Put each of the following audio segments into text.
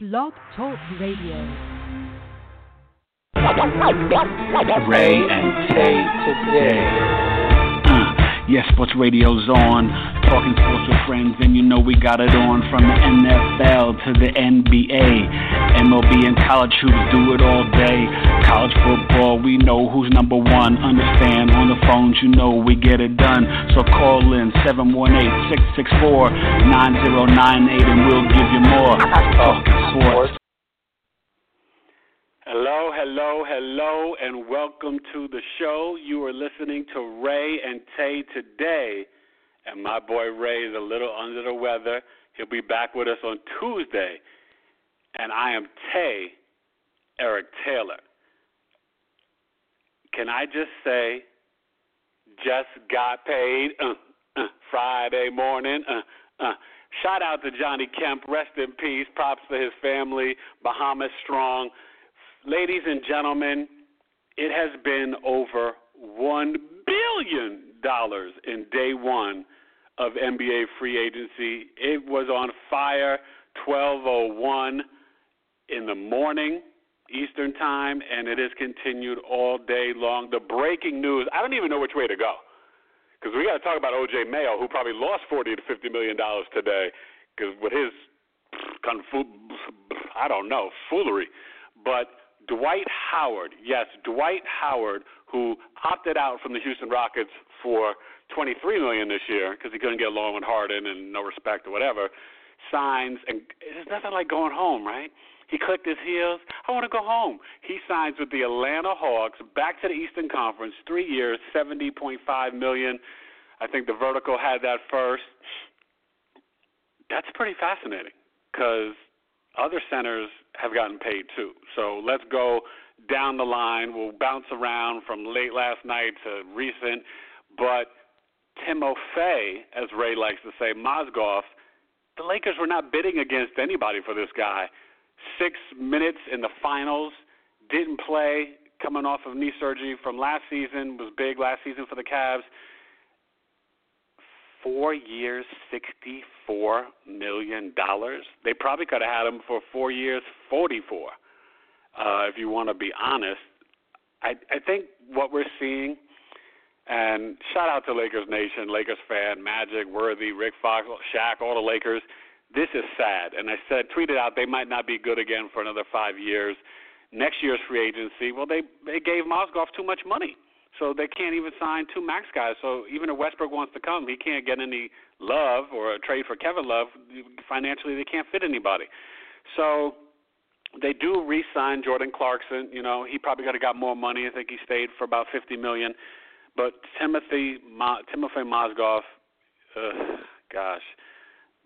Blog Talk Radio. Ray and Tay today. Uh, yes, sports radio's on. Talking sports with friends, and you know we got it on from the NFL to the NBA. MLB and college hoops do it all day. College football, we know who's number one. Understand on the phones, you know we get it done. So call in 718 664 9098 and we'll give you more. Talking sports. Hello, hello, hello, and welcome to the show. You are listening to Ray and Tay today, and my boy Ray is a little under the weather. He'll be back with us on Tuesday, and I am Tay, Eric Taylor. Can I just say, just got paid uh, uh, Friday morning? Uh, uh. Shout out to Johnny Kemp. Rest in peace. Props to his family. Bahamas strong. Ladies and gentlemen, it has been over $1 billion in day one of NBA free agency. It was on fire 1201 in the morning Eastern time, and it has continued all day long. The breaking news, I don't even know which way to go. Because we got to talk about O.J. Mayo, who probably lost 40 to 50 million dollars today, because with his kung fu, I don't know, foolery. But Dwight Howard, yes, Dwight Howard, who opted out from the Houston Rockets for 23 million this year because he couldn't get along with Harden and no respect or whatever, signs and it's nothing like going home, right? He clicked his heels. I want to go home. He signs with the Atlanta Hawks, back to the Eastern Conference, three years, 70.5 million. I think the Vertical had that first. That's pretty fascinating because other centers have gotten paid too. So let's go down the line. We'll bounce around from late last night to recent. But Timofey, as Ray likes to say, Mozgov, the Lakers were not bidding against anybody for this guy. Six minutes in the finals, didn't play, coming off of knee surgery from last season, was big last season for the Cavs four years, sixty-four million dollars. They probably could have had him for four years, forty-four. Uh, if you want to be honest, I, I think what we're seeing, and shout out to Lakers Nation, Lakers fan, Magic, Worthy, Rick Fox, Shaq, all the Lakers. This is sad, and I said tweeted out they might not be good again for another five years. Next year's free agency, well, they they gave Mozgov too much money. So they can't even sign two max guys. So even if Westbrook wants to come, he can't get any love or a trade for Kevin Love. Financially, they can't fit anybody. So they do re-sign Jordan Clarkson. You know, he probably could have got more money. I think he stayed for about fifty million. But Timothy Mo- Timothy Mozgov, gosh,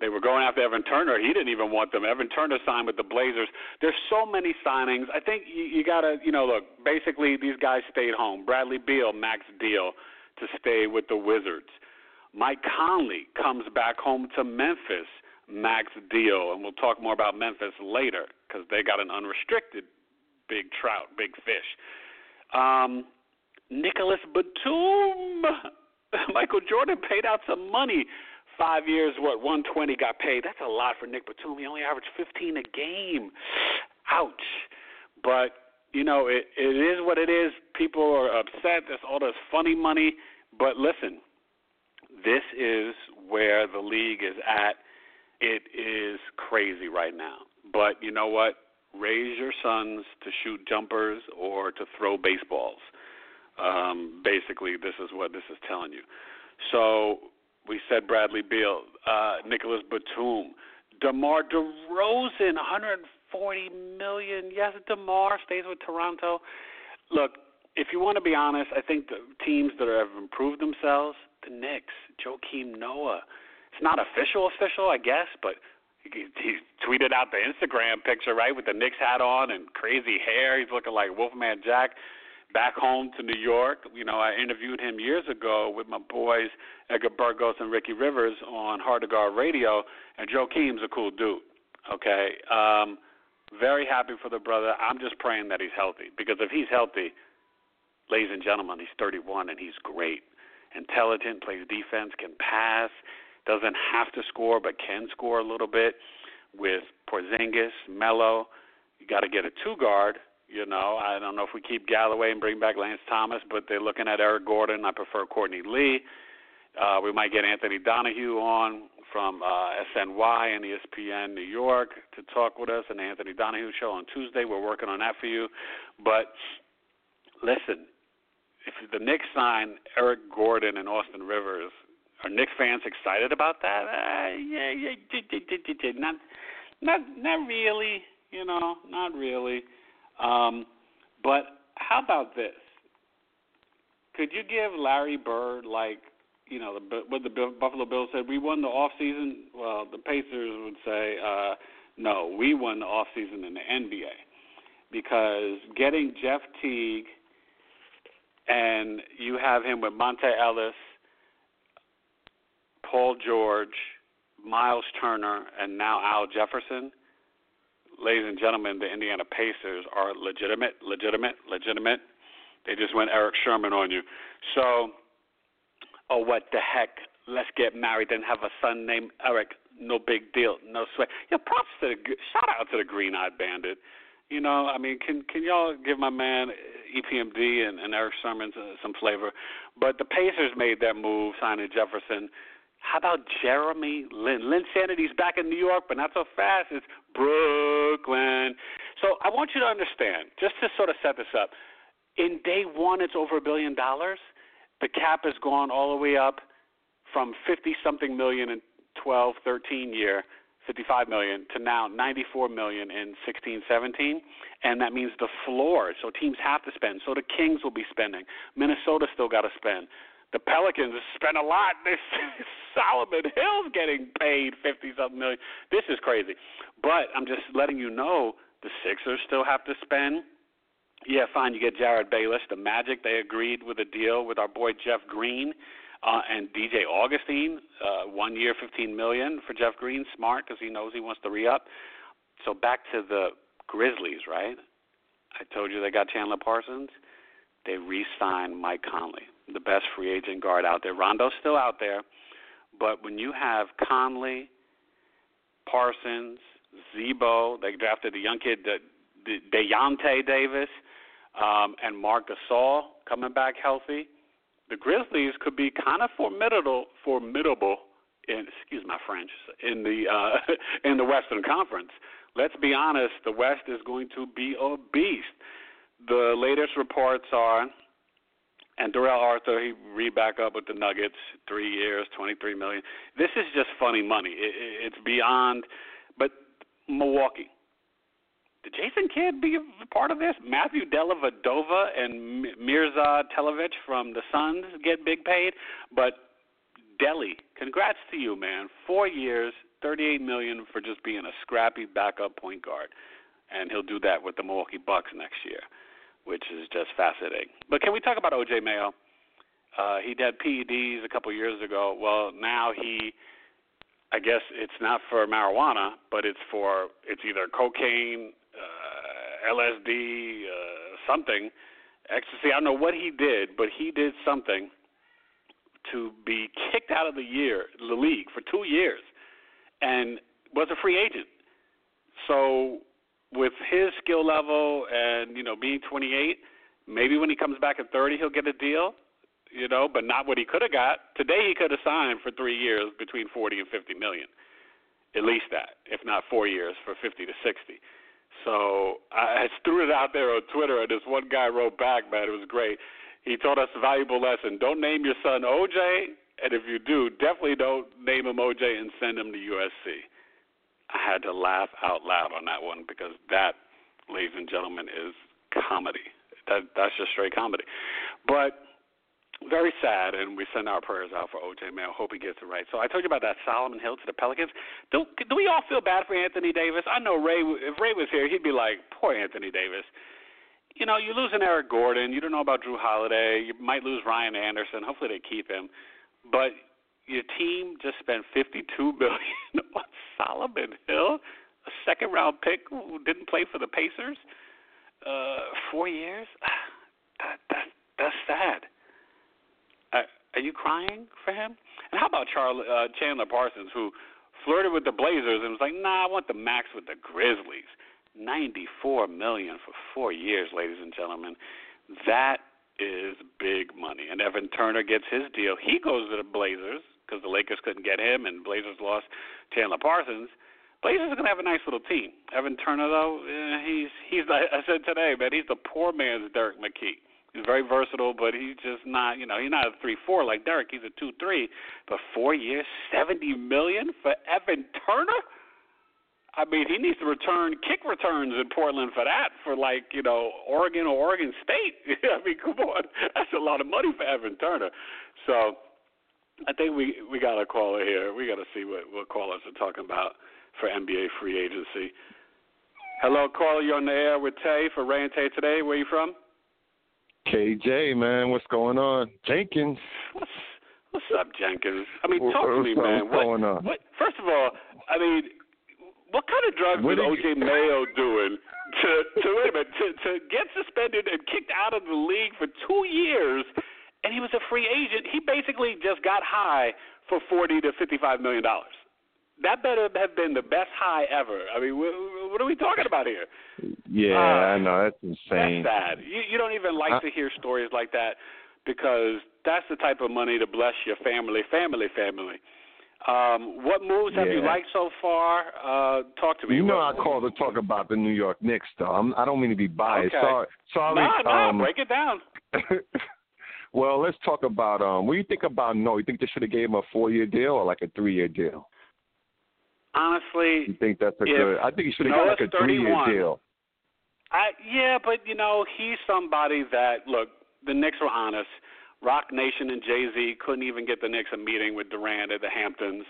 they were going after Evan Turner. He didn't even want them. Evan Turner signed with the Blazers. There's so many signings. I think you, you got to, you know, look, basically these guys stayed home. Bradley Beal, max deal to stay with the Wizards. Mike Conley comes back home to Memphis, max deal. And we'll talk more about Memphis later because they got an unrestricted big trout, big fish. Um, Nicholas Batum. Michael Jordan paid out some money five years, what, 120 got paid. That's a lot for Nick Batum. He only averaged 15 a game. Ouch. But, you know, it, it is what it is. People are upset. There's all this funny money. But listen, this is where the league is at. It is crazy right now. But you know what? Raise your sons to shoot jumpers or to throw baseballs. Um, basically, this is what this is telling you. So we said Bradley Beal, uh, Nicholas Batum, DeMar DeRozan, 140 million. Yes, DeMar stays with Toronto. Look, if you want to be honest, I think the teams that have improved themselves, the Knicks, Joakim Noah. It's not official, official, I guess, but he, he tweeted out the Instagram picture right with the Knicks hat on and crazy hair. He's looking like Wolfman Jack back home to New York. You know, I interviewed him years ago with my boys Edgar Burgos and Ricky Rivers on Hard to Guard Radio, and Joakim's a cool dude. Okay, um, very happy for the brother. I'm just praying that he's healthy because if he's healthy, ladies and gentlemen, he's 31 and he's great, intelligent, plays defense, can pass, doesn't have to score but can score a little bit. with Porzingis, Melo. You got to get a two guard. You know, I don't know if we keep Galloway and bring back Lance Thomas, but they're looking at Eric Gordon. I prefer Courtney Lee. Uh, we might get Anthony Donahue on from uh, SNY and ESPN New York to talk with us, an Anthony Donahue show on Tuesday. We're working on that for you. But listen, if the Knicks sign Eric Gordon and Austin Rivers, are Knicks fans excited about that? Uh, yeah, yeah, not, not, not really. You know, not really. Um, but how about this? Could you give Larry Bird like you know the, what the Buffalo Bills said? We won the off season. Well, the Pacers would say uh, no. We won the off season in the NBA because getting Jeff Teague and you have him with Monta Ellis, Paul George, Miles Turner, and now Al Jefferson ladies and gentlemen, the Indiana Pacers are legitimate, legitimate, legitimate. They just went Erick Sermon on you. So, oh, what the heck? Let's get married and have a son named Eric. No big deal, no sweat. Yeah, props to the shout out to the Green Eyed Bandit. You know, I mean, can can y'all give my man EPMD and, and Erick Sermon uh, some flavor? But the Pacers made that move, signing Jefferson. How about Jeremy Lin? Linsanity's back in New York, but not so fast. It's Brooklyn. So I want you to understand, just to sort of set this up, in day one, it's over a billion dollars. The cap has gone all the way up from 50 something million in 12, 13 year, 55 million, to now 94 million in 16, 17. And that means the floor. So teams have to spend. So the Kings will be spending. Minnesota still got to spend. The Pelicans spent a lot. This Solomon Hill's getting paid fifty something million. This is crazy. But I'm just letting you know the Sixers still have to spend. Yeah, fine. You get Jerryd Bayless. The Magic they agreed with a deal with our boy Jeff Green uh, and DJ Augustin. Uh, one year, fifteen million for Jeff Green. Smart because he knows he wants to re up. So back to the Grizzlies, right? I told you they got Chandler Parsons. They re-signed Mike Conley the best free agent guard out there. Rondo's still out there, but when you have Conley, Parsons, Z-Bo, they drafted a young kid, De- Deyonta Davis, um, and Marc Gasol coming back healthy. The Grizzlies could be kind of formidable, formidable. In, excuse my French in the uh, in the Western Conference. Let's be honest, the West is going to be a beast. The latest reports are and Darrell Arthur, he re back up with the Nuggets, three years, twenty-three million. This is just funny money. It, it's beyond. But Milwaukee, did Jason Kidd be a part of this? Matthew Dellavedova and Mirza Teletovic from the Suns get big paid, but Delly, congrats to you, man. Four years, thirty-eight million for just being a scrappy backup point guard, and he'll do that with the Milwaukee Bucks next year which is just fascinating. But can we talk about O.J. Mayo? Uh, he did PEDs a couple years ago. Well, now he, I guess it's not for marijuana, but it's for it's either cocaine, uh, LSD, uh, something, ecstasy. I don't know what he did, but he did something to be kicked out of the year, the league for two years, and was a free agent. So with his skill level and you know being 28, maybe when he comes back at 30, he'll get a deal. You know, but not what he could have got. Today he could have signed for three years between 40 and 50 million, at least that, if not four years for 50 to 60. So I threw it out there on Twitter, and this one guy wrote back, man, it was great. He taught us a valuable lesson: don't name your son OJ, and if you do, definitely don't name him OJ and send him to USC. I had to laugh out loud on that one because that, ladies and gentlemen, is comedy. That that's just straight comedy. But very sad, and we send our prayers out for OJ Mayo. Hope he gets it right. So I told you about that Solomon Hill to the Pelicans. Do do we all feel bad for Anthony Davis? I know Ray. If Ray was here, he'd be like, "Poor Anthony Davis." You know, you lose an Eric Gordon. You don't know about Jrue Holiday. You might lose Ryan Anderson. Hopefully they keep him. But your team just spent 52 million on Solomon Hill, a second round pick who didn't play for the Pacers, uh, four years. That that that's sad. Uh, are you crying for him? And how about Charlie uh, Chandler Parsons, who flirted with the Blazers and was like, "Nah, I want the max with the Grizzlies." 94 million for 4 years, ladies and gentlemen. That is big money. And Evan Turner gets his deal. He goes to the Blazers because the Lakers couldn't get him and Blazers lost Chandler Parsons. Blazers are to have a nice little team. Evan Turner, though, eh, he's he's I said today, man, he's the poor man's Derrick McKey. He's very versatile, but he's just not, you know, he's not a three four like Derek. He's a two three. But four years, seventy million for Evan Turner. I mean, he needs to return kick returns in Portland for that, for like you know Oregon or Oregon State. I mean, come on, that's a lot of money for Evan Turner. So, I think we we got a caller here. We got to see what what callers are talking about for NBA free agency. Hello, caller. You're on the air with Tay for Ray and Tay today. Where you from? KJ, man, what's going on? Jenkins. What's What's up, Jenkins? I mean, talk what's to me, man. What's going on? What, first of all, I mean, what kind of drugs What was do you- OJ Mayo doing to to wait a minute to to get suspended and kicked out of the league for two years, and he was a free agent. He basically just got high for forty to fifty-five million dollars. That better have been the best high ever. I mean, what, what are we talking about here? Yeah, Uh, I know that's insane. That's sad. You, you don't even like Uh, to hear stories like that because that's the type of money to bless your family, family, family. Um, what moves have you liked so far? Uh, talk to me. You know, I What- called to talk about the New York Knicks, though. I'm, I don't mean to be biased. Okay. Sorry, sorry. Nah, nah, um, break it down. well, let's talk about um. What do you think about No? You think they should have gave him a four-year deal or like a three-year deal? Honestly, you think that's a If good? I think he should have got like a three-year deal. I yeah, but you know, he's somebody that look. The Knicks were honest. Roc Nation and Jay Z couldn't even get the Knicks a meeting with Durant at the Hamptons,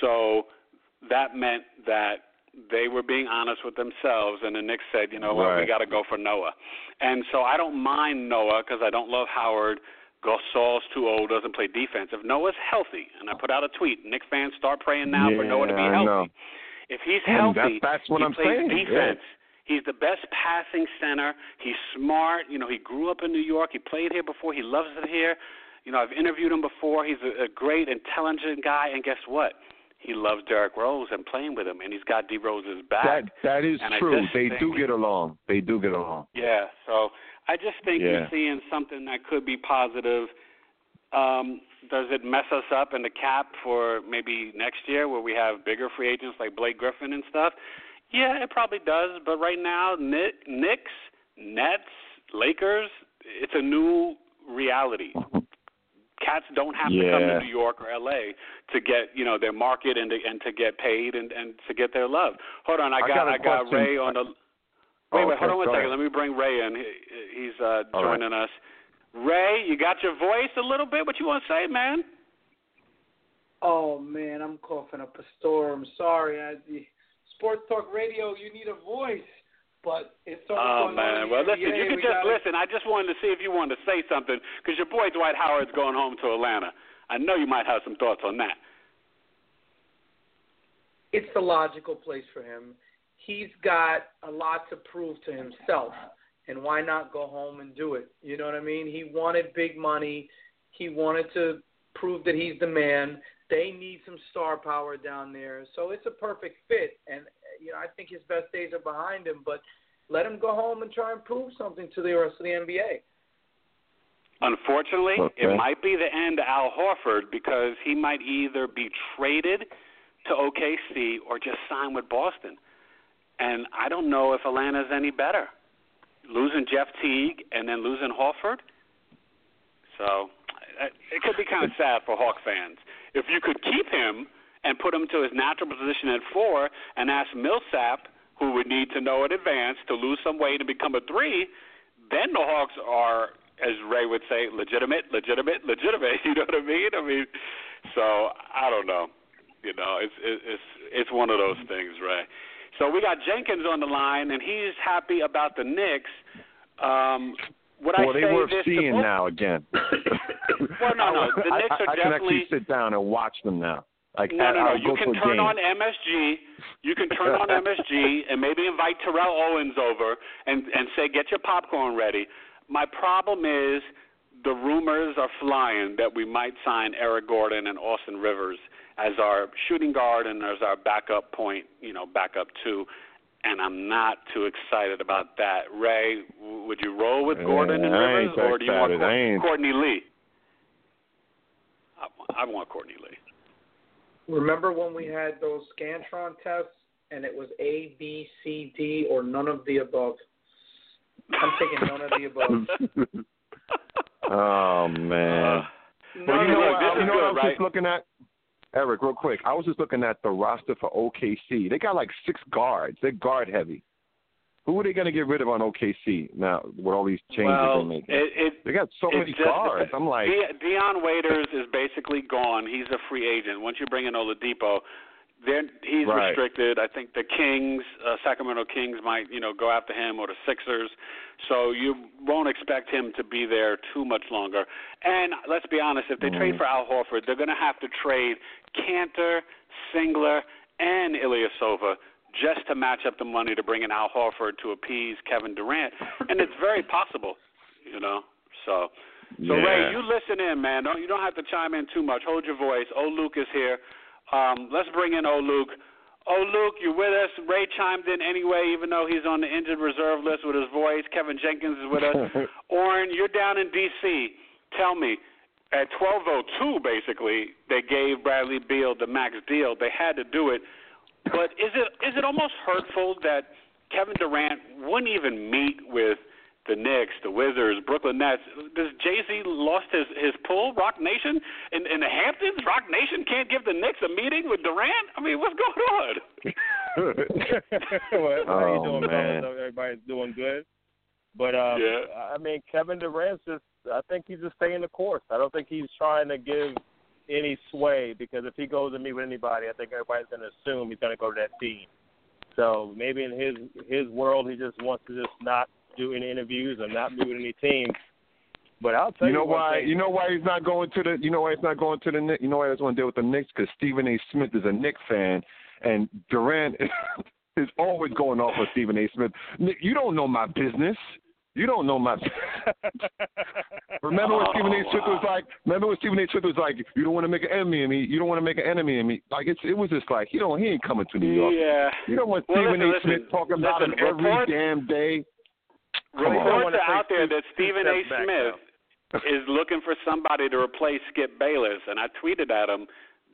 so that meant that they were being honest with themselves, and the Knicks said, you know what, we got to go for Noah. And so I don't mind Noah because I don't love Howard. Gasol's too old, doesn't play defense. If Noah's healthy, and I put out a tweet, Knick fans start praying now for Noah to be healthy. If he's And that's- healthy, that's what he I'm plays saying, defense. He's the best passing center. He's smart. You know, he grew up in New York. He played here before. He loves it here. You know, I've interviewed him before. He's a, a great, intelligent guy. And guess what? He loves Derrick Rose and playing with him, and he's got D Rose's back. That that is And true. They think- do get along. They do get along. Yeah, so I just think Yeah. you're seeing something that could be positive. Um, does it mess us up in the cap for maybe next year where we have bigger free agents like Blake Griffin and stuff? Yeah, it probably does. But right now, Knicks, Nets, Lakers, it's a new reality. Cats don't have to come to New York or LA to get you know their market and to, and to get paid and and to get their love. Hold on, I I got got a I got. Ray on the Wait, Oh, wait, okay, hold on one go second. ahead. Let me bring Ray in. He, he's uh, All right. joining us. Ray, you got your voice a little bit. What you want to say, man? Oh man, I'm coughing up a storm. Sorry, I, the Sports Talk Radio. You need a voice, but it's all Oh going on in man. Well, listen, NBA. you can We just gotta- listen. I just wanted to see if you wanted to say something because your boy Dwight Howard's going home to Atlanta. I know you might have some thoughts on that. It's the logical place for him. He's got a lot to prove to himself, and why not go home and do it? You know what I mean? He wanted big money. He wanted to prove that he's the man. They need some star power down there, so it's a perfect fit. And you know, I think his best days are behind him. But let him go home and try and prove something to the rest of the NBA. Unfortunately, Okay. it might be the end of Al Horford because he might either be traded to OKC or just sign with Boston. And I don't know if Atlanta's any better. Losing Jeff Teague and then losing Horford. So it could be kind of sad for Hawk fans. If you could keep him and put him to his natural position at four and ask Millsap, who would need to know in advance to lose some weight and become a three, then the Hawks are, as Ray would say, legitimate, legitimate, legitimate. You know what I mean? I mean, so I don't know. You know, it's it's it's one of those things, Ray. So we got Jenkins on the line, and he's happy about the Knicks. Um, would well, I they say worth this seeing both- now again. Well, no, no, the I, Knicks I, are I can actually sit down and watch them now. Like No, no, no. You can turn game. on MSG. You can turn on MSG and maybe invite Terrell Owens over and and say, "Get your popcorn ready." My problem is the rumors are flying that we might sign Eric Gordon and Austin Rivers as our shooting guard and as our backup point, you know, backup two. And I'm not too excited about that. Ray, would you roll with Gordon and Rivers, or do you want Courtney, Courtney Lee? I, I want Courtney Lee. Remember when we had those Scantron tests and it was A, B, C, D, or none of the above? I'm taking none of the above. oh man. Uh, well, you know, what, you know what I was right? just looking at? Eric, real quick. I was just looking at the roster for OKC. They got like six guards. They're guard heavy. Who are they going to get rid of on OKC now with all these changes well, they're making? It, it, they got so many just- guards. I'm like, De- Dion Waiters is basically gone. He's a free agent. Once you bring in Oladipo, then he's Right. restricted. I think the Kings, uh, Sacramento Kings, might you know go after him or the Sixers. So you won't expect him to be there too much longer. And let's be honest, if they trade Mhm. for Al Horford, they're going to have to trade Kanter, Singler, and Ilyasova just to match up the money to bring in Al Horford to appease Kevin Durant. And it's very possible, you know. So, so yeah. Ray, you listen in, man. Don't you don't have to chime in too much. Hold your voice. Oh, Luke is here. Um, let's bring in Oh Luke. Oh Luke, you're with us? Ray chimed in anyway, even though he's on the injured reserve list with his voice. Kevin Jenkins is with us. Oren, you're down in D.C. Tell me, at 12:02, basically, they gave Bradley Beal the max deal. They had to do it, but is it is it almost hurtful that Kevin Durant wouldn't even meet with the Knicks, the Wizards, Brooklyn Nets? Does Jay Z lost his his pull? Roc Nation in in the Hamptons, Roc Nation can't give the Knicks a meeting with Durant. I mean, what's going on? well, how you Oh, doing, man. fellas? Everybody's doing good. But um, Yeah. I mean, Kevin Durant's just. I think he's just staying the course. I don't think he's trying to give any sway because if he goes to meet with anybody, I think everybody's going to assume he's going to go to that team. So maybe in his his world, he just wants to just not do any interviews or not meet any teams. But I'll tell you you, know why? thing. You know why he's not going to the? You know why he's not going to the Knicks? You know why he doesn't want to deal with the Knicks? Because Stephen A. Smith is a Knicks fan, and Durant is always going off with Stephen A. Smith. Nick, you don't know my business. You don't know my. remember when Oh, Stephen A. Oh, Smith was like? Remember when Stephen A. Smith was like? You don't want to make an enemy of me. You don't want to make an enemy of me. Like it's it was just like you know he ain't coming to New York. Yeah. You don't want Well, Stephen listen, A. Smith listen, talking about him every reports- damn day. Come on. Reports are out there that Stephen A. Smith is looking for somebody to replace Skip Bayless, and I tweeted at him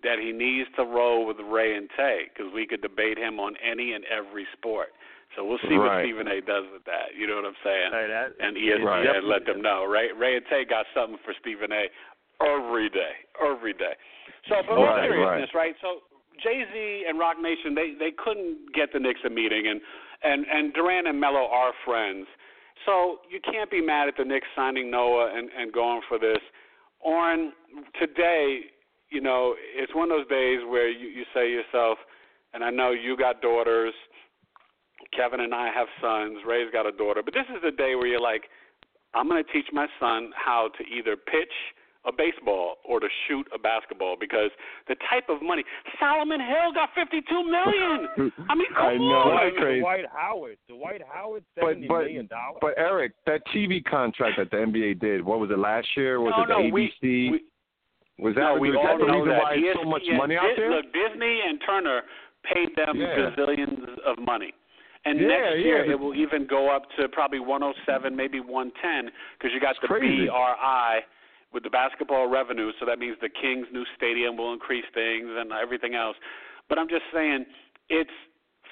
that he needs to roll with Ray and Tay because we could debate him on any and every sport. So we'll see what Stephen A. does with that. You know what I'm saying? Hey, that, And ESPN Right. let them know. Ray, Ray and Tay got something for Stephen A. every day, every day. So, but more Right, seriousness, right? So Jay Z and Roc Nation, they they couldn't get the Knicks a meeting, and and and Durant and Melo are friends. So you can't be mad at the Knicks signing Noah and and going for this. Oren, today, you know, it's one of those days where you you say to yourself, and I know you got daughters. Kevin and I have sons. Ray's got a daughter. But this is the day where you're like, I'm going to teach my son how to either pitch a baseball or to shoot a basketball because the type of money Solomon Hill got 52 million. I mean, come I know, on. that's crazy. Dwight Howard. Dwight Howard, But seventy but million dollars. but Eric, that TV contract that the NBA did, what was it last year? Was no, it the no, ABC? we, we was that no, we was all that the reason that. why it's so much ESPN money out there? Look, Disney and Turner paid them Yeah. gazillions of money. And Yeah, next year yeah. it will even go up to probably 107, maybe 110, because you got It's the crazy. BRI with the basketball revenue. So that means the Kings' new stadium will increase things and everything else. But I'm just saying, it's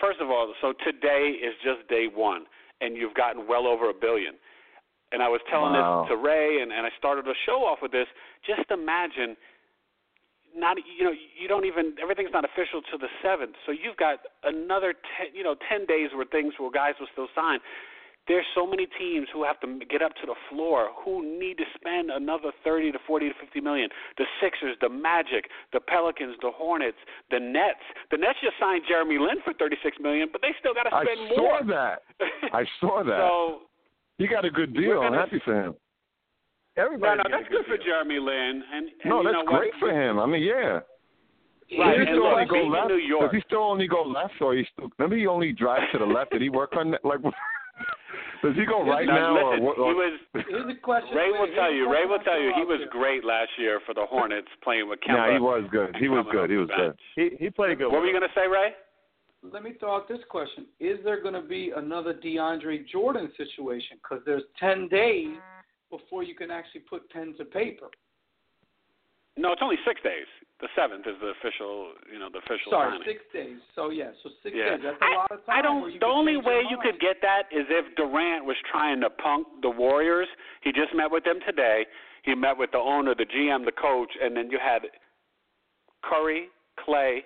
first of all, so today is just day one, and you've gotten well over a billion. And I was telling Wow. this to Ray, and, and I started the show off with this. Just imagine not you know you don't even everything's not official till the seventh so you've got another ten you know ten days where things where guys will still sign there's so many teams who have to get up to the floor who need to spend another 30 to 40 to 50 million the sixers the magic the pelicans the hornets the nets the nets just signed jeremy lin for 36 million but they still got to spend more. I saw more that. I saw that. so he got a good we're deal. I'm happy for him. Everybody no, get a that's good for. Jeremy Lin. And, and No, you that's know what? great for him. I mean, yeah. Right, Does he still only go left? New York, Does he still only go left, or he still? Remember, he only drives to the left. Did he work on that? Like, Does he go right now? now? Listen, or what, he was. Here's a question. Ray will tell you. Ray will tell you he was great last year for the Hornets playing with Kemba. Yeah, he was good. He was good. He the was good. He he played good. What were you gonna say, Ray? Let me throw out this question: Is there going to be another DeAndre Jordan situation? Because there's ten days before you can actually put pen to paper. No, it's only six days. The seventh is the official, you know, the official Sorry, signing. six days. So yeah, so six yeah. days. That's a I, lot of time. I don't. The only way you could get that is if Durant was trying to punk the Warriors. He just met with them today. He met with the owner, the GM, the coach, and then you had Curry, Clay,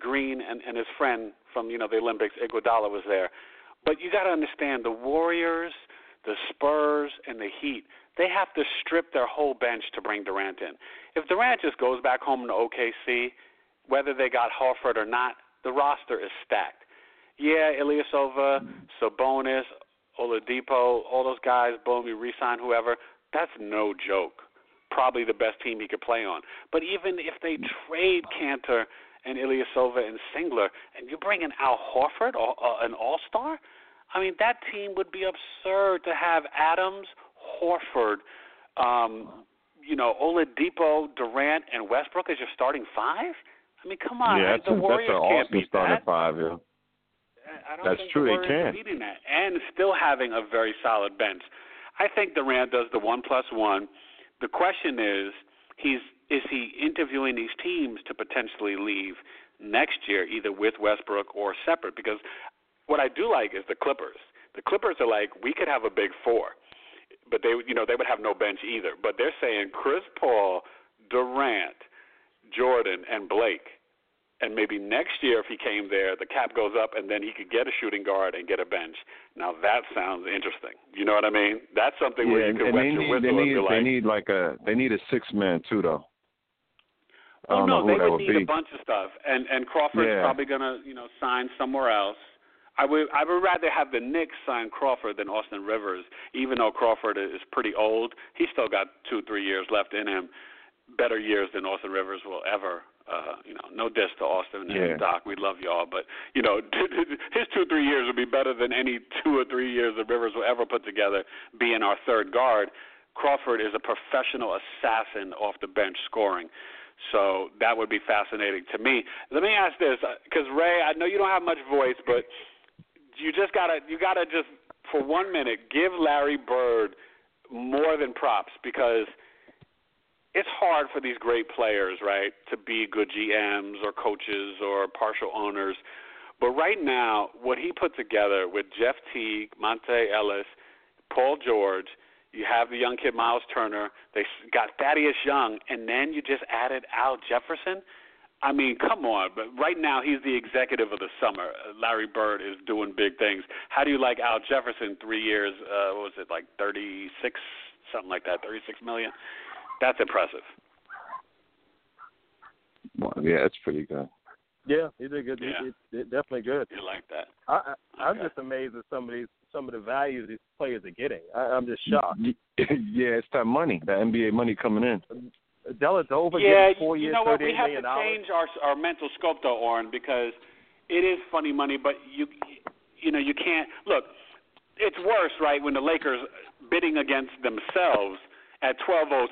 Green, and, and his friend from you know the Olympics, Iguodala was there. But you got to understand the Warriors, the Spurs, and the Heat. They have to strip their whole bench to bring Durant in. If Durant just goes back home to OKC, whether they got Horford or not, the roster is stacked. Yeah, Ilyasova, Sabonis, Oladipo, all those guys, you re-sign whoever. That's no joke. Probably the best team he could play on. But even if they trade Kanter and Ilyasova and Singler, and you bring in Al Horford, or, uh, an All-Star, I mean that team would be absurd to have Adams, Horford, um, you know, Oladipo, Durant, and Westbrook as your starting five. I mean, come on, yeah, the that's, that's Warriors an can't awesome beat starting that. five. Yeah. I don't That's think true, the they can. beating that, and still having a very solid bench. I think Durant does the one plus one. The question is, he's is he interviewing these teams to potentially leave next year, either with Westbrook or separate? Because what I do like is the Clippers. The Clippers are like, we could have a big four, but they, you know, they would have no bench either. But they're saying Chris Paul, Durant, Jordan, and Blake and maybe next year if he came there, the cap goes up, and then he could get a shooting guard and get a bench. Now that sounds interesting. You know what I mean? That's something where you can and wet they your need whistle they need you they like. need like a they need a six man too though. Oh no, they would would need be. a bunch of stuff, and and Crawford's Yeah. probably gonna you know sign somewhere else. I would I would rather have the Knicks sign Crawford than Austin Rivers, even though Crawford is pretty old. He's still got two three years left in him, better years than Austin Rivers will ever. Uh, you know, no diss to Austin Yeah. and Doc, we love y'all, but you know, his two three years would be better than any two or three years that Rivers will ever put together, being our third guard. Crawford is a professional assassin off the bench scoring. So that would be fascinating to me. Let me ask this, because Ray, I know you don't have much voice, but you just gotta you gotta just for one minute give Larry Bird more than props because it's hard for these great players, right, to be good GMs or coaches or partial owners. But right now, what he put together with Jeff Teague, Monta Ellis, Paul George, you have the young kid Miles Turner. They got Thaddeus Young, and then you just added Al Jefferson. I mean, come on. But right now, he's the executive of the summer. Uh, Larry Bird is doing big things. How do you like Al Jefferson? Three years. Uh, what was it like? Thirty-six, something like that. Thirty-six million. That's impressive. Well, yeah, it's pretty good. Yeah, he did good. He- Yeah. He, did definitely good. You like that? I, I I'm just amazed at some of these some of the values these players are getting. I, I'm just shocked. yeah, it's that money, that NBA money coming in. Dellavedova yeah, getting four years, you know what? We have to change our our mental scope, though, Oren, because it is funny money. But you, you know, you can't look. It's worse, right? When the Lakers bidding against themselves at 12:06,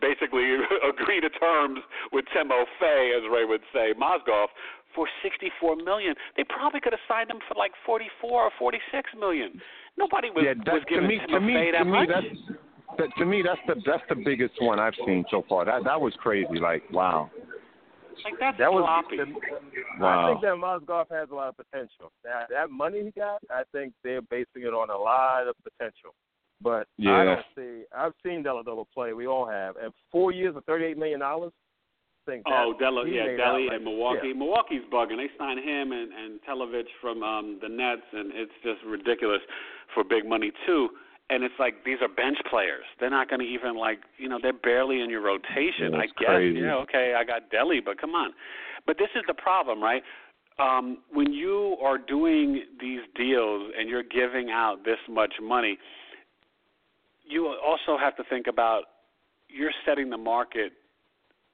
basically agree to terms with Timo Fay, as Ray would say, Mozgov, for 64 million. They probably could have signed him for like 44 or 46 million. Nobody was, yeah, that, was to giving me, Timo to me, Fay that to me, much. that's that, to me, that's the that's the biggest one I've seen so far. That that was crazy. Like, wow, like that's That was sloppy. the, I think that Mozgov has a lot of potential. That that money he got, I think they're basing it on a lot of potential. But I Yeah. don't see. I've seen Dellavedova play. We all have. And four years of thirty-eight million dollars. Think that Oh, Della, yeah, made like- and Milwaukee. yeah. Milwaukee's bugging. They signed him and and Telovich from um the Nets, and it's just ridiculous for big money too. And it's like these are bench players. They're not going to even like you know they're barely in your rotation. I guess crazy. yeah okay I got Delly, but come on. But this is the problem, right? Um, when you are doing these deals and you're giving out this much money, you also have to think about you're setting the market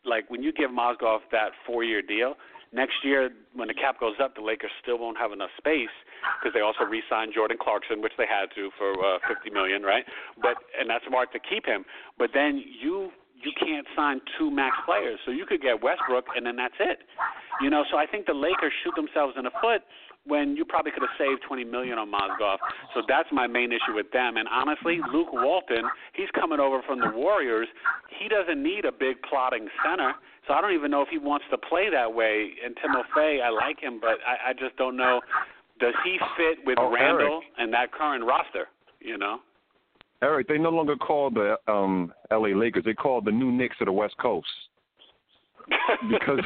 like when you give Mozgov that four year deal, next year when the cap goes up, the Lakers still won't have enough space because they also re-signed Jordan Clarkson, which they had to for uh, 50 million, right? But and that's smart to keep him. But then you you can't sign two max players, so you could get Westbrook and then that's it. You know, so I think the Lakers shoot themselves in the foot when you probably could have saved 20 million on Mozgov. So that's my main issue with them. And honestly, Luke Walton, he's coming over from the Warriors. He doesn't need a big plotting center. So I don't even know if he wants to play that way. And Timofey, I like him, but I, I just don't know. Does he fit with Oh, Randle Eric. and that current roster? You know. Eric, they no longer call the um LA Lakers. They call the new Knicks of the West Coast. Because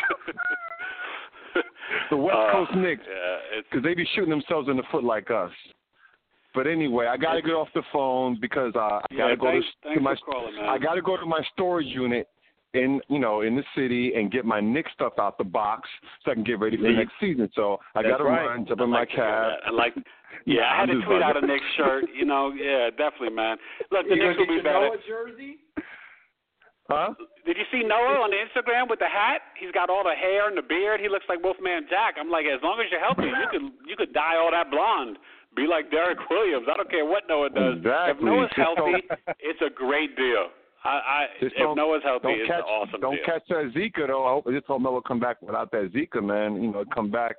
the West Uh, Coast Knicks, Yeah, because they be shooting themselves in the foot like us. But anyway, I got to get off the phone because uh, I got to yeah, go thanks, to, thanks to my calling. I got to go to my storage unit in you know in the city and get my Knicks stuff out the box so I can get ready for Yeah. next season. So I That's got to right. run, jump in my like to hear cab. I like. Yeah, I had to just tweet out a bugging. Knicks shirt. You know, yeah, definitely, man. Look, the You Knicks will be better. Noah jersey? Huh? Did you see Noah on the Instagram with the hat? He's got all the hair and the beard. He looks like Wolfman Jack. I'm like, as long as you're healthy, you could you could dye all that blonde. Be like Derek Williams. I don't care what Noah does. Exactly. If Noah's healthy, it's a great deal. I, I Just if don't- Noah's healthy, Don't it's catch, an awesome don't deal. catch that Zika though. I hope I just hope Noah come back without that Zika, man. You know, come back,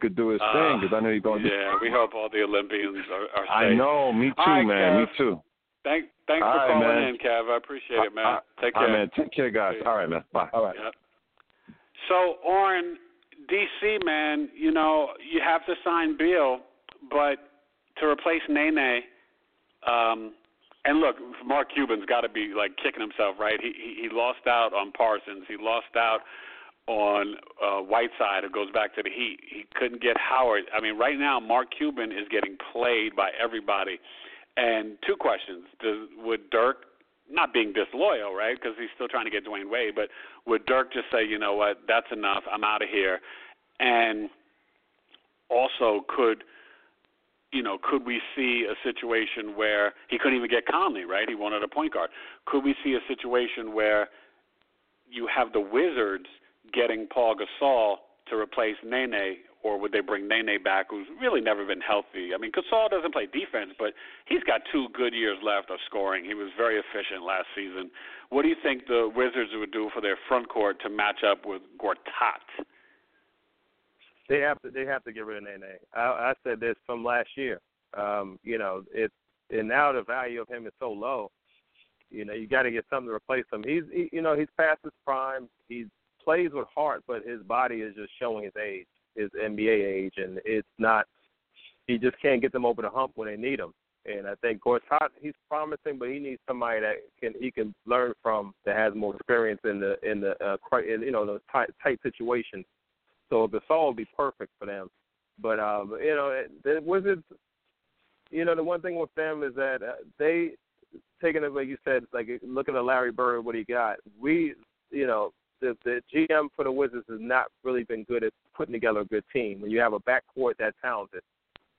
could do his Uh, thing because I know he's going. To Yeah, we hope all the Olympians are, are safe. I know. Me too, All right, man. Me too. Thank, thanks All for right, calling man. in, Kev. I appreciate it, man. Take care. right, man. Take care, guys. All right, man. Bye. All right. Yep. So, Orrin, DC, man, you know, you have to sign Beal, but to replace Nene, um, and look, Mark Cuban's got to be like kicking himself, right? He, he he lost out on Parsons. He lost out on uh, Whiteside, who goes back to the Heat. He couldn't get Howard. I mean, right now, Mark Cuban is getting played by everybody. And two questions: Does would Dirk not being disloyal, right? Because he's still trying to get Dwyane Wade, but would Dirk just say, you know what, that's enough, I'm out of here? And also, could you know, could we see a situation where he couldn't even get Conley, right? He wanted a point guard. Could we see a situation where you have the Wizards getting Pau Gasol to replace Nene, or would they bring Nene back, who's really never been healthy? I mean, Gasol doesn't play defense, but he's got two good years left of scoring. He was very efficient last season. What do you think the Wizards would do for their front court to match up with Gortat? They have to they have to get rid of Nene. I, I said this from last year. Um, you know, it's and now the value of him is so low. You know, you got to get something to replace him. He's he, you know he's past his prime. He plays with heart, but his body is just showing his age, his NBA age, and it's not. He just can't get them over the hump when they need him. And I think Gortat, he's promising, but he needs somebody that can he can learn from that has more experience in the in the uh, in, you know those tight tight situations. So Gasol would be perfect for them. But um, you know the Wizards, you know the one thing with them is that uh, they taking it like you said, like looking at Larry Bird, what he got. We, you know, the the GM for the Wizards has not really been good at putting together a good team. When you have a backcourt that talented,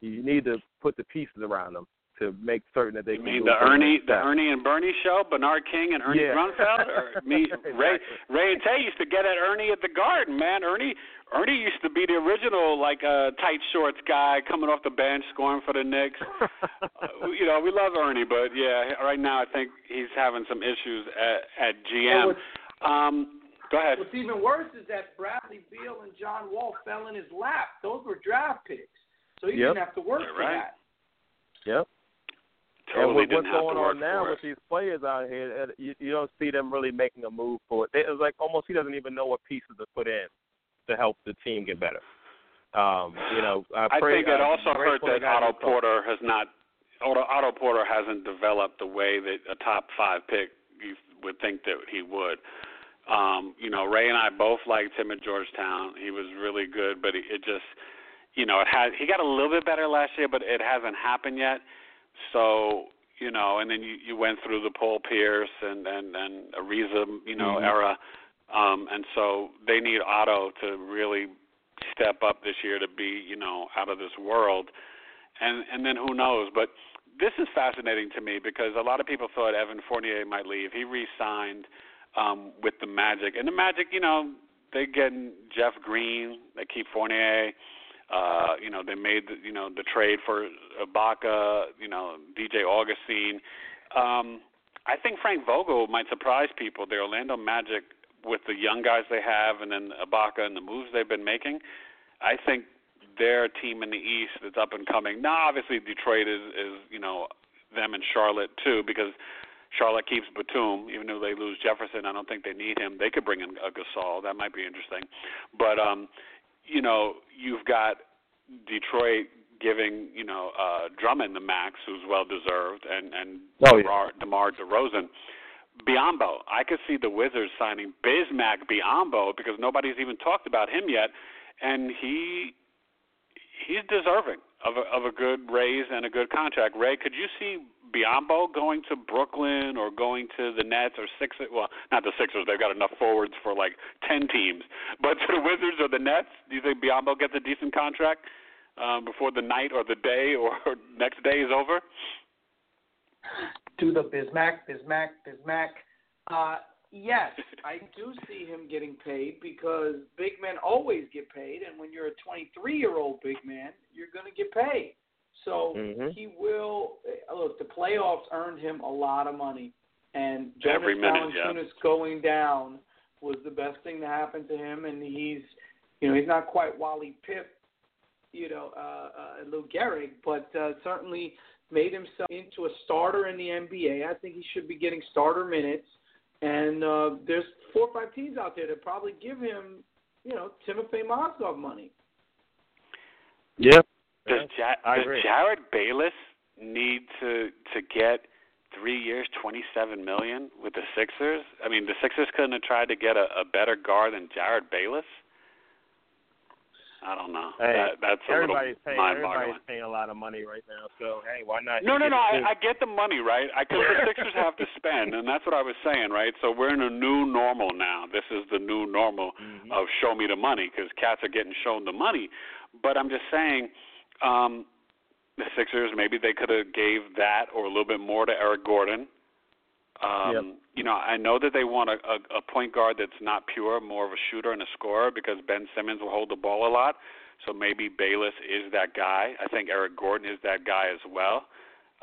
you need to put the pieces around them to make certain that they You can. mean the Ernie, the. Ernie and Bernie show, Bernard King and Ernie Yeah. Grunfeld, or me, Ray, Ray and Tay used to get at Ernie at the Garden, man. Ernie, Ernie used to be the original like uh, tight shorts guy coming off the bench scoring for the Knicks. uh, you know, we love Ernie, but yeah, right now I think he's having some issues at, at GM. what's, Um, go ahead. what's even worse is that Bradley Beal and John Wall fell in his lap. Those were draft picks, so he Yep. didn't have to work Yeah, for right. that. Yep. Totally and with didn't what's have going to work on now with it. these players out here, uh, you, you don't see them really making a move for it. It's like almost he doesn't even know what pieces to put in to help the team get better. Um, you know, I, I pray, think it uh, also hurt that Otto. Porter has not. Otto, Otto Porter hasn't developed the way that a top five pick you would think that he would. Um, you know, Ray and I both liked him at Georgetown. He was really good, but it, it just, you know, it had he got a little bit better last year, but it hasn't happened yet. So you know, and then you, you went through the Paul Pierce and and and Ariza, you know, Mhm. era, um, and so they need Otto to really step up this year to be, you know, out of this world. And and then who knows? But this is fascinating to me because a lot of people thought Evan Fournier might leave. He re-signed um, with the Magic, and the Magic, you know, they getting Jeff Green. They keep Fournier. Uh, you know, they made the, you know the trade for Ibaka. You know, DJ Augustin. Um, I think Frank Vogel might surprise people. The Orlando Magic, with the young guys they have, and then Ibaka and the moves they've been making, I think they're a team in the East that's up and coming. Now, obviously, Detroit is is you know them and Charlotte too because Charlotte keeps Batum, even though they lose Jefferson. I don't think they need him. They could bring in a Gasol. That might be interesting. But um, you know, you've got Detroit giving you know uh, Drummond the max, who's well deserved, and and oh, yeah. DeMar, DeMar DeRozan. Biyombo, I could see the Wizards signing Bismack Biyombo because nobody's even talked about him yet, and he he's deserving of a, of a good raise and a good contract. Ray, could you see Biyombo going to Brooklyn or going to the Nets or Sixers? Well, not the Sixers. They've got enough forwards for like ten teams. But to the Wizards or the Nets, do you think Biyombo gets a decent contract um, before the night or the day or next day is over? To the Bismack, Bismack, Bismack. Uh, yes, I do see him getting paid because big men always get paid, and when you're a 23 year old big man, you're going to get paid. So mm-hmm. he will uh, look. The playoffs earned him a lot of money, and Jonas Every minute, Valanciunas yeah. going down was the best thing to happen to him. And he's, you know, he's not quite Wally Pipp, you know, uh, uh, Lou Gehrig, but uh, certainly made himself into a starter in the NBA. I think he should be getting starter minutes. And uh, there's four or five teams out there that probably give him, you know, Timofey Mozgov money. Yeah, Does, ja- I does agree. Jerryd Bayless need to to get three years, twenty seven million with the Sixers? I mean, the Sixers couldn't have tried to get a, a better guard than Jerryd Bayless. I don't know. Hey, that, that's everybody's paying. Everybody's paying a lot of money right now. So hey, why not? No, no, no. I, I get the money, right? Because the Sixers have to spend, and that's what I was saying, right? So we're in a new normal now. This is the new normal Mhm. of show me the money because cats are getting shown the money. But I'm just saying, um, the Sixers maybe they could have gave that or a little bit more to Eric Gordon. Um, Yep. You know, I know that they want a, a, a point guard that's not pure, more of a shooter and a scorer because Ben Simmons will hold the ball a lot. So maybe Bayless is that guy. I think Eric Gordon is that guy as well.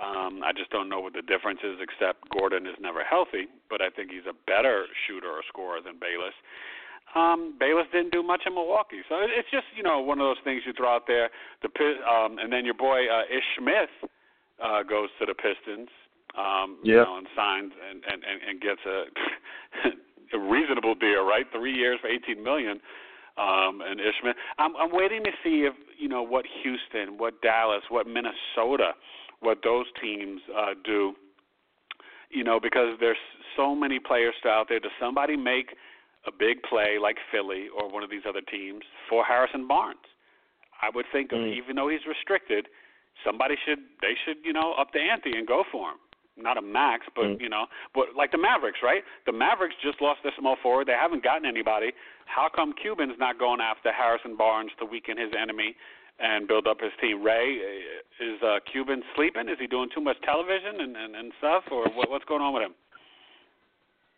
Um, I just don't know what the difference is, except Gordon is never healthy, but I think he's a better shooter or scorer than Bayless. Um, Bayless didn't do much in Milwaukee, so it's just you know one of those things you throw out there. The um, and then your boy uh, Ish Smith uh, goes to the Pistons, um, you Yeah. know, and signs and and and, and gets a a reasonable deal, right? Three years for eighteen million. Um, and Ishmael, I'm, I'm waiting to see if you know what Houston, what Dallas, what Minnesota, what those teams uh, do. You know, because there's so many players still out there. Does somebody make a big play like Philly or one of these other teams for Harrison Barnes? I would think, Mm. even though he's restricted, somebody should they should you know up the ante and go for him. Not a max, but Mm. you know, but like the Mavericks, right? The Mavericks just lost their small forward. They haven't gotten anybody. How come Cuban's not going after Harrison Barnes to weaken his enemy and build up his team? Ray, uh, is uh, Cuban sleeping? Is he doing too much television and and, and stuff, or what, what's going on with him?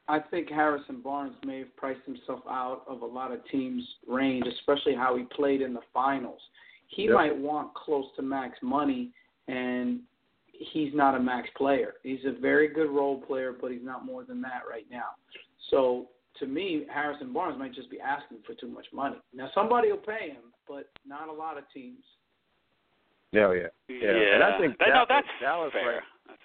I think Harrison Barnes may have priced himself out of a lot of teams' range, especially how he played in the finals. He Yep. might want close to max money, and he's not a max player. He's a very good role player, but he's not more than that right now. So to me, Harrison Barnes might just be asking for too much money. Now somebody will pay him, but not a lot of teams. Yeah, yeah, yeah. And I think That- Dallas, no, that's Dallas fair. right, That's,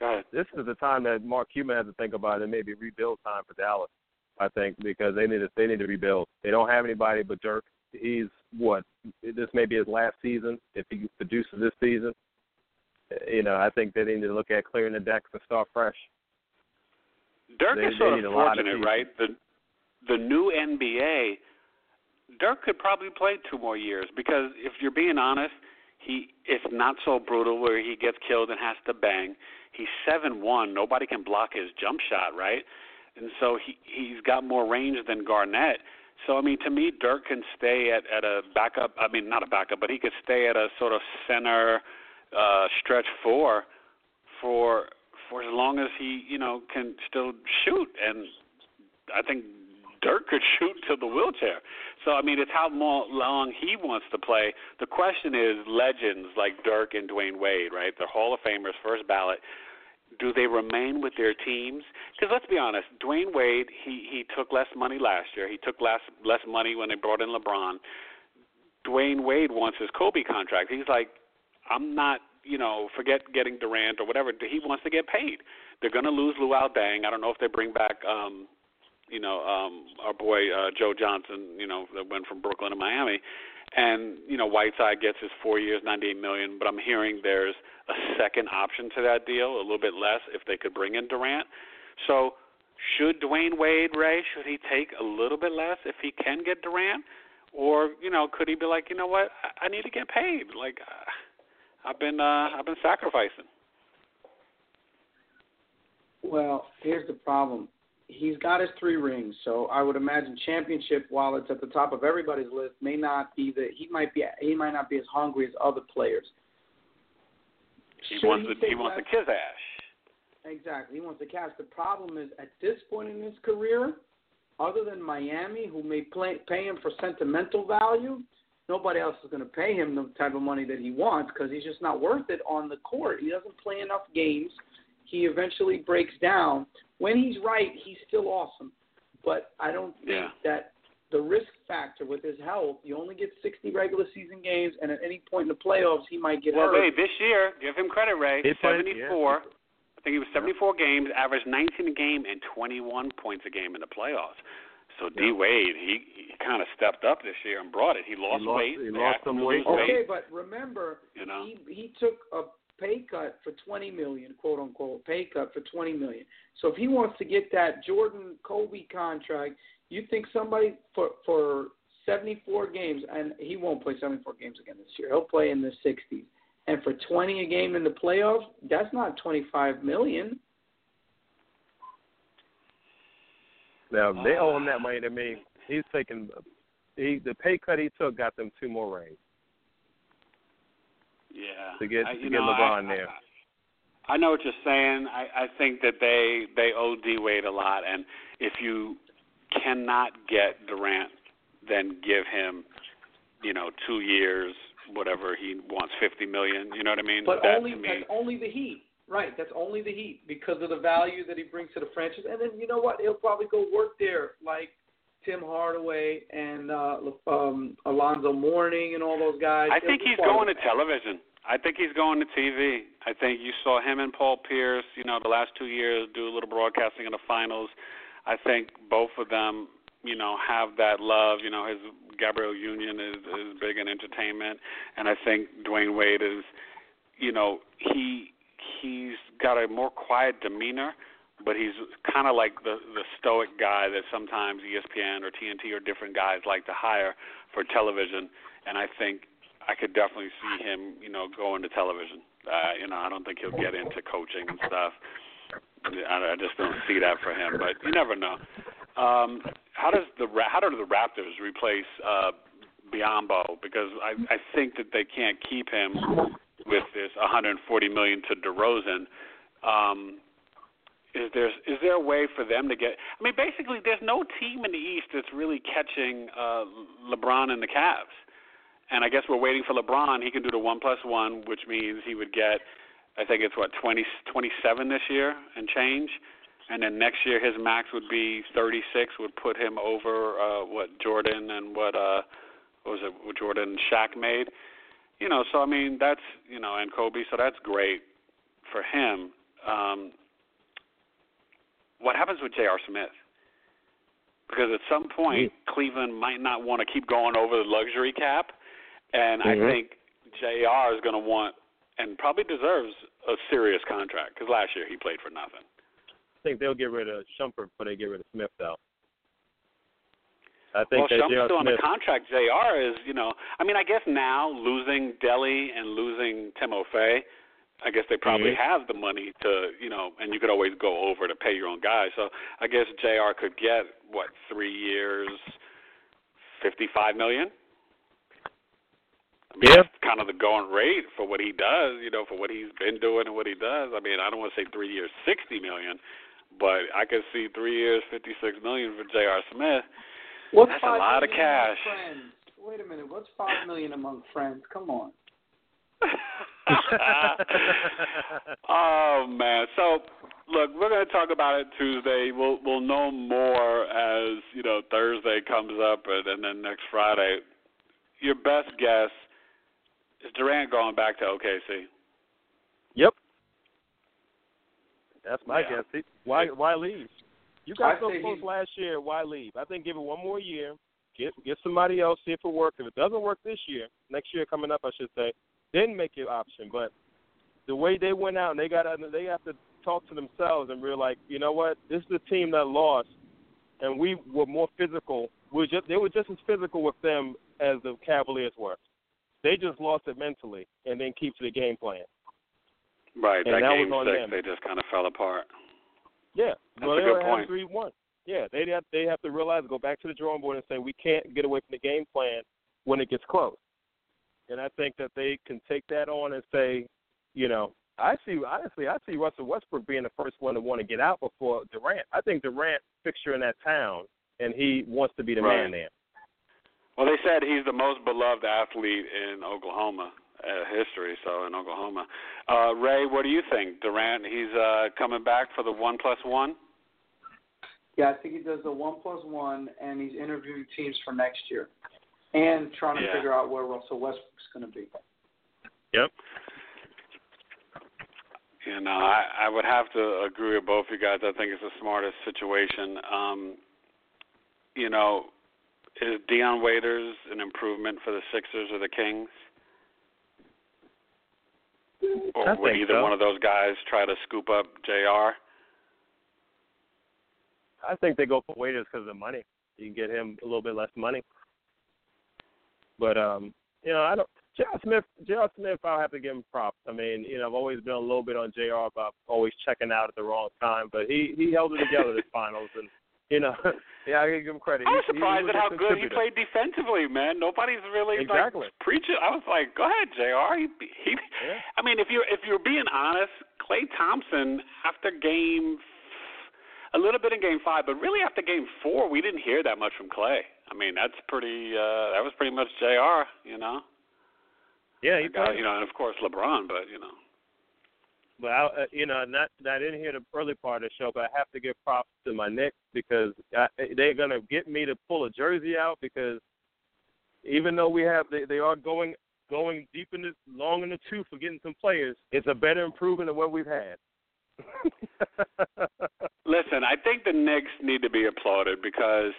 go ahead. this is the time that Mark Cuban has to think about it. Maybe rebuild time for Dallas. I think because they need to they need to rebuild. They don't have anybody but Dirk. He's what this may be his last season if he produces this season. You know, I think they need to look at clearing the decks and start fresh. Dirk They- is sort of lot of fortunate, right? The the new NBA, Dirk could probably play two more years because if you're being honest, he it's not so brutal where he gets killed and has to bang. He's seven one. Nobody can block his jump shot, right? And so he he's got more range than Garnett. So I mean, to me, Dirk can stay at at a backup. I mean, not a backup, but he could stay at a sort of center uh, stretch four for for as long as he you know can still shoot. And I think Dirk could shoot to the wheelchair. So I mean, it's how long he wants to play. The question is, legends like Dirk and Dwyane Wade, right? They're Hall of Famers, first ballot. Do they remain with their teams? Because let's be honest, Dwyane Wade, he he took less money last year. He took less less money when they brought in LeBron. Dwyane Wade wants his Kobe contract. He's like, I'm not, you know, forget getting Durant or whatever. He wants to get paid. They're going to lose Luol Deng. I don't know if they bring back, um, you know, um, our boy uh, Joe Johnson, you know, that went from Brooklyn to Miami, and you know, Whiteside gets his four years, 98 million. But I'm hearing there's a second option to that deal, a little bit less if they could bring in Durant. So should Dwyane Wade, Ray, should he take a little bit less if he can get Durant? Or, you know, could he be like, you know what, I, I need to get paid. Like uh, I've been uh I've been sacrificing. Well, here's the problem. He's got his three rings, so I would imagine championship, while it's at the top of everybody's list, may not be the he might be he might not be as hungry as other players. He Should wants he the he wants the less? kiss ash. Exactly. He wants to catch. The problem is at this point in his career, other than Miami, who may play, pay him for sentimental value, nobody else is going to pay him the type of money that he wants because he's just not worth it on the court. He doesn't play enough games. He eventually breaks down. When he's right, he's still awesome. But I don't think Yeah. that the risk factor with his health, you only get 60 regular season games, and at any point in the playoffs, he might get Well, hurt. Ray, this year, give him credit, Ray. He played- 74. I think he was 74 games, averaged 19 a game, and 21 points a game in the playoffs. So D Wade, he, he kind of stepped up this year and brought it. He lost, lost- weight. he lost some weight. lose Okay, but remember, You know. he he took a pay cut for 20 million, quote unquote, pay cut for 20 million. So if he wants to get that Jordan Kobe contract, you think somebody for for 74 games, and he won't play 74 games again this year. He'll play in the 60s, and for 20 a game in the playoffs, that's not 25 million. Now if they owe him that ah. money to me. He's taking he the pay cut he took got them two more rings. Yeah. To get- I, to get know, LeBron I, there. I, I know what you're saying. I, I think that they they owe D Wade a lot, and if you cannot get Durant, then give him, you know, two years, whatever he wants, fifty million. You know what I mean? But that only to me, only the Heat. Right, that's only the Heat because of the value that he brings to the franchise. And then you know what? He'll probably go work there like Tim Hardaway and uh um Alonzo Mourning and all those guys. I He'll think he's going to television. I think he's going to TV. I think you saw him and Paul Pierce, you know, the last two years do a little broadcasting in the finals. I think both of them, you know, have that love. You know, his Gabrielle Union is is big in entertainment, and I think Dwyane Wade is, you know, he he's got a more quiet demeanor, but he's kind of like the the stoic guy that sometimes ESPN or TNT or different guys like to hire for television, and I think I could definitely see him, you know, going to television. Uh, you know, I don't think he'll get into coaching and stuff. I, I just don't see that for him, but you never know. Um, how does the how do the Raptors replace uh, Biyombo? Because I I think that they can't keep him with this 140 million to DeRozan. Um, is there is there a way for them to get? I mean, basically, there's no team in the East that's really catching uh, LeBron and the Cavs. And I guess we're waiting for LeBron. He can do the one plus one, which means he would get, I think it's what 20, 27 this year and change. And then next year his max would be 36, would put him over uh, what Jordan and what uh, what was it? What Jordan Shaq made. You know, so I mean that's you know, and Kobe. So that's great for him. Um, what happens with J.R. Smith? Because at some point, Cleveland might not want to keep going over the luxury cap, and Mhm. I think J.R. is going to want and probably deserves a serious contract because last year he played for nothing. I think they'll get rid of Shumpert before they get rid of Smith though. I Well, think that Shump's J.R. still on the contract. Jr. is, you know, I mean, I guess now losing Delly and losing Timofey, I guess they probably Mhm. have the money to, you know, and you could always go over to pay your own guys. So I guess Jr. could get what three years, fifty-five million. I mean, Yeah. that's kind of the going rate for what he does, you know, for what he's been doing and what he does. I mean, I don't want to say three years, sixty million, but I could see three years, fifty-six million for J.R. Smith. What's That's a lot of cash. Wait a minute. What's five million among friends? Come on. oh man. So look, we're gonna talk about it Tuesday. We'll we'll know more as, you know, Thursday comes up and, and then next Friday. Your best guess is Durant going back to OKC. Yep. That's my Yeah. guess. He- Why why leave? You got I so close he's- last year. Why leave? I think give it one more year. Get get somebody else. See if it works. If it doesn't work this year, next year coming up, I should say, then make your option. But the way they went out and they got out, they have to talk to themselves and realize, you know what, this is the team that lost, and we were more physical. We were just they were just as physical with them as the Cavaliers were. They just lost it mentally and then keep to the game plan. Right, And that, that game was on six them. they just kinda fell apart. Yeah, That's well, a they good point. three one. Yeah, they have they have to realize go back to the drawing board and say we can't get away from the game plan when it gets close. And I think that they can take that on and say, you know, I see honestly I see Russell Westbrook being the first one to want to get out before Durant. I think Durant fixture in that town and he wants to be the Right. man there. Well, they said he's the most beloved athlete in Oklahoma uh, history. So in Oklahoma, uh, Ray, what do you think? Durant, he's uh, coming back for the one plus one. Yeah, I think he does the one plus one, and he's interviewing teams for next year, and trying to Yeah. figure out where Russell Westbrook's going to be. Yep. You know, I, I would have to agree with both of you guys. I think it's the smartest situation. Um, you know, is Dion Waiters an improvement for the Sixers or the Kings? Or I would think either so. one of those guys try to scoop up JR? I think they go for waiters because of the money. You can get him a little bit less money. But um, you know, I don't. J.R. Smith, J.R. Smith, I'll have to give him props. I mean, you know, I've always been a little bit on J.R. about always checking out at the wrong time, but he he held it together this finals, and you know, yeah, I give him credit. I was He- he surprised was at how good he played defensively, man. Nobody's really Exactly. like preaching. I was like, go ahead, Jr. He, he, Yeah. I mean, if you're if you're being honest, Klay Thompson after game, a little bit in game five, but really after game four, we didn't hear that much from Clay. I mean, that's pretty. uh That was pretty much Jr. You know, Yeah, he played. you know, and of course LeBron, but you know. But I, uh, you know, not I didn't hear the early part of the show, but I have to give props to my Knicks because I, they're gonna get me to pull a jersey out because even though we have they, they are going going deep in the long in the tooth for getting some players, it's a better improvement than what we've had. Listen, I think the Knicks need to be applauded because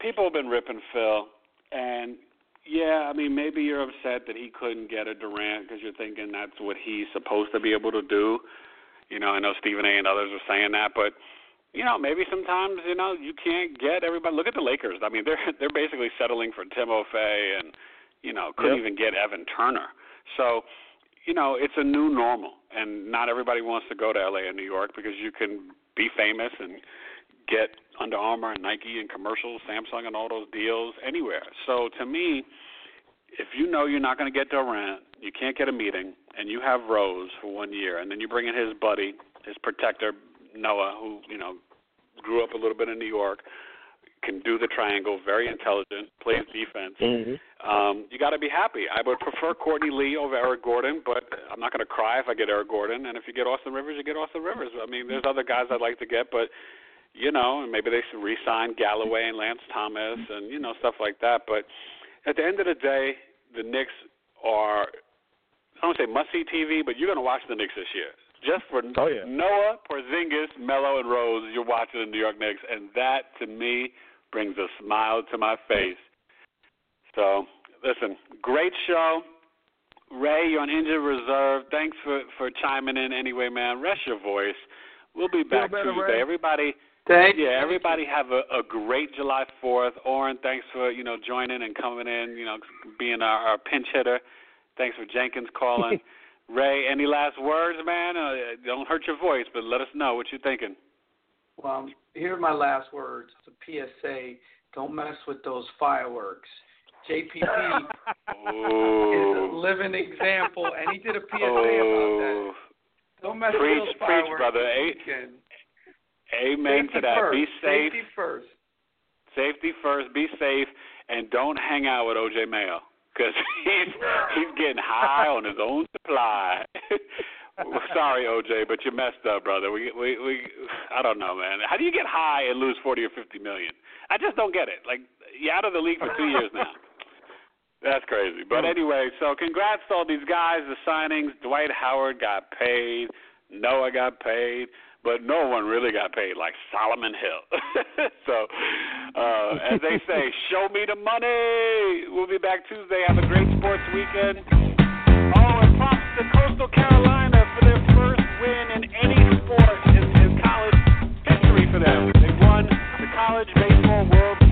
people have been ripping Phil, and yeah, I mean maybe you're upset that he couldn't get a Durant because you're thinking that's what he's supposed to be able to do. You know, I know Stephen A. and others are saying that, but you know, maybe sometimes you know you can't get everybody. Look at the Lakers. I mean, they're they're basically settling for Timofey and you know couldn't Yep. even get Evan Turner. So you know, it's a new normal, and not everybody wants to go to LA and New York because you can be famous and get Under Armour and Nike and commercials, Samsung and all those deals anywhere. So to me, if you know you're not going to get Durant, you can't get a meeting, and you have Rose for one year, and then you bring in his buddy, his protector Noah, who you know grew up a little bit in New York, can do the triangle, very intelligent, plays defense mm-hmm. um, you got to be happy. I would prefer Courtney Lee over Eric Gordon, but I'm not going to cry if I get Eric Gordon. And if you get Austin Rivers, you get Austin Rivers. I mean, there's other guys I'd like to get, but you know, and maybe they should re-sign Galloway and Lance Thomas and you know stuff like that. But at the end of the day, the Knicks are I don't want to say must-see TV, but you're going to watch the Knicks this year. Just for Oh, yeah. Noah, Porzingis, Melo, and Rose, you're watching the New York Knicks, and that to me brings a smile to my face. So, listen, great show. Ray, you're on injured reserve. Thanks for for chiming in anyway, man. Rest your voice. We'll be back better, Tuesday. Ray. Everybody, Thank yeah, everybody have a, a great July 4th. Oren, thanks for you know joining and coming in. You know, being our, our pinch hitter. Thanks for Jenkins calling. Ray, any last words, man? Uh, don't hurt your voice, but let us know what you're thinking. Well, here are my last words. It's a PSA. Don't mess with those fireworks. JPP is a living example, and he did a PSA about that. Oh. Don't mess Preach, with those fireworks. preach, brother. weekend. Amen Safety to that. First. Be safe. Safety first. Safety first. Be safe, and don't hang out with OJ Mayo because he's he's getting high on his own supply. Sorry, OJ, but you messed up, brother. We we we. I don't know, man. How do you get high and lose forty or fifty million? I just don't get it. Like you're out of the league for two years now. That's crazy. But anyway, so congrats to all these guys, the signings. Dwight Howard got paid. Noah got paid but no one really got paid like Solomon Hill. so, uh, as they say, show me the money. We'll be back Tuesday. Have a great sports weekend. Oh, and props to Coastal Carolina for their first win in any sport in, in college history for them. They won the College Baseball World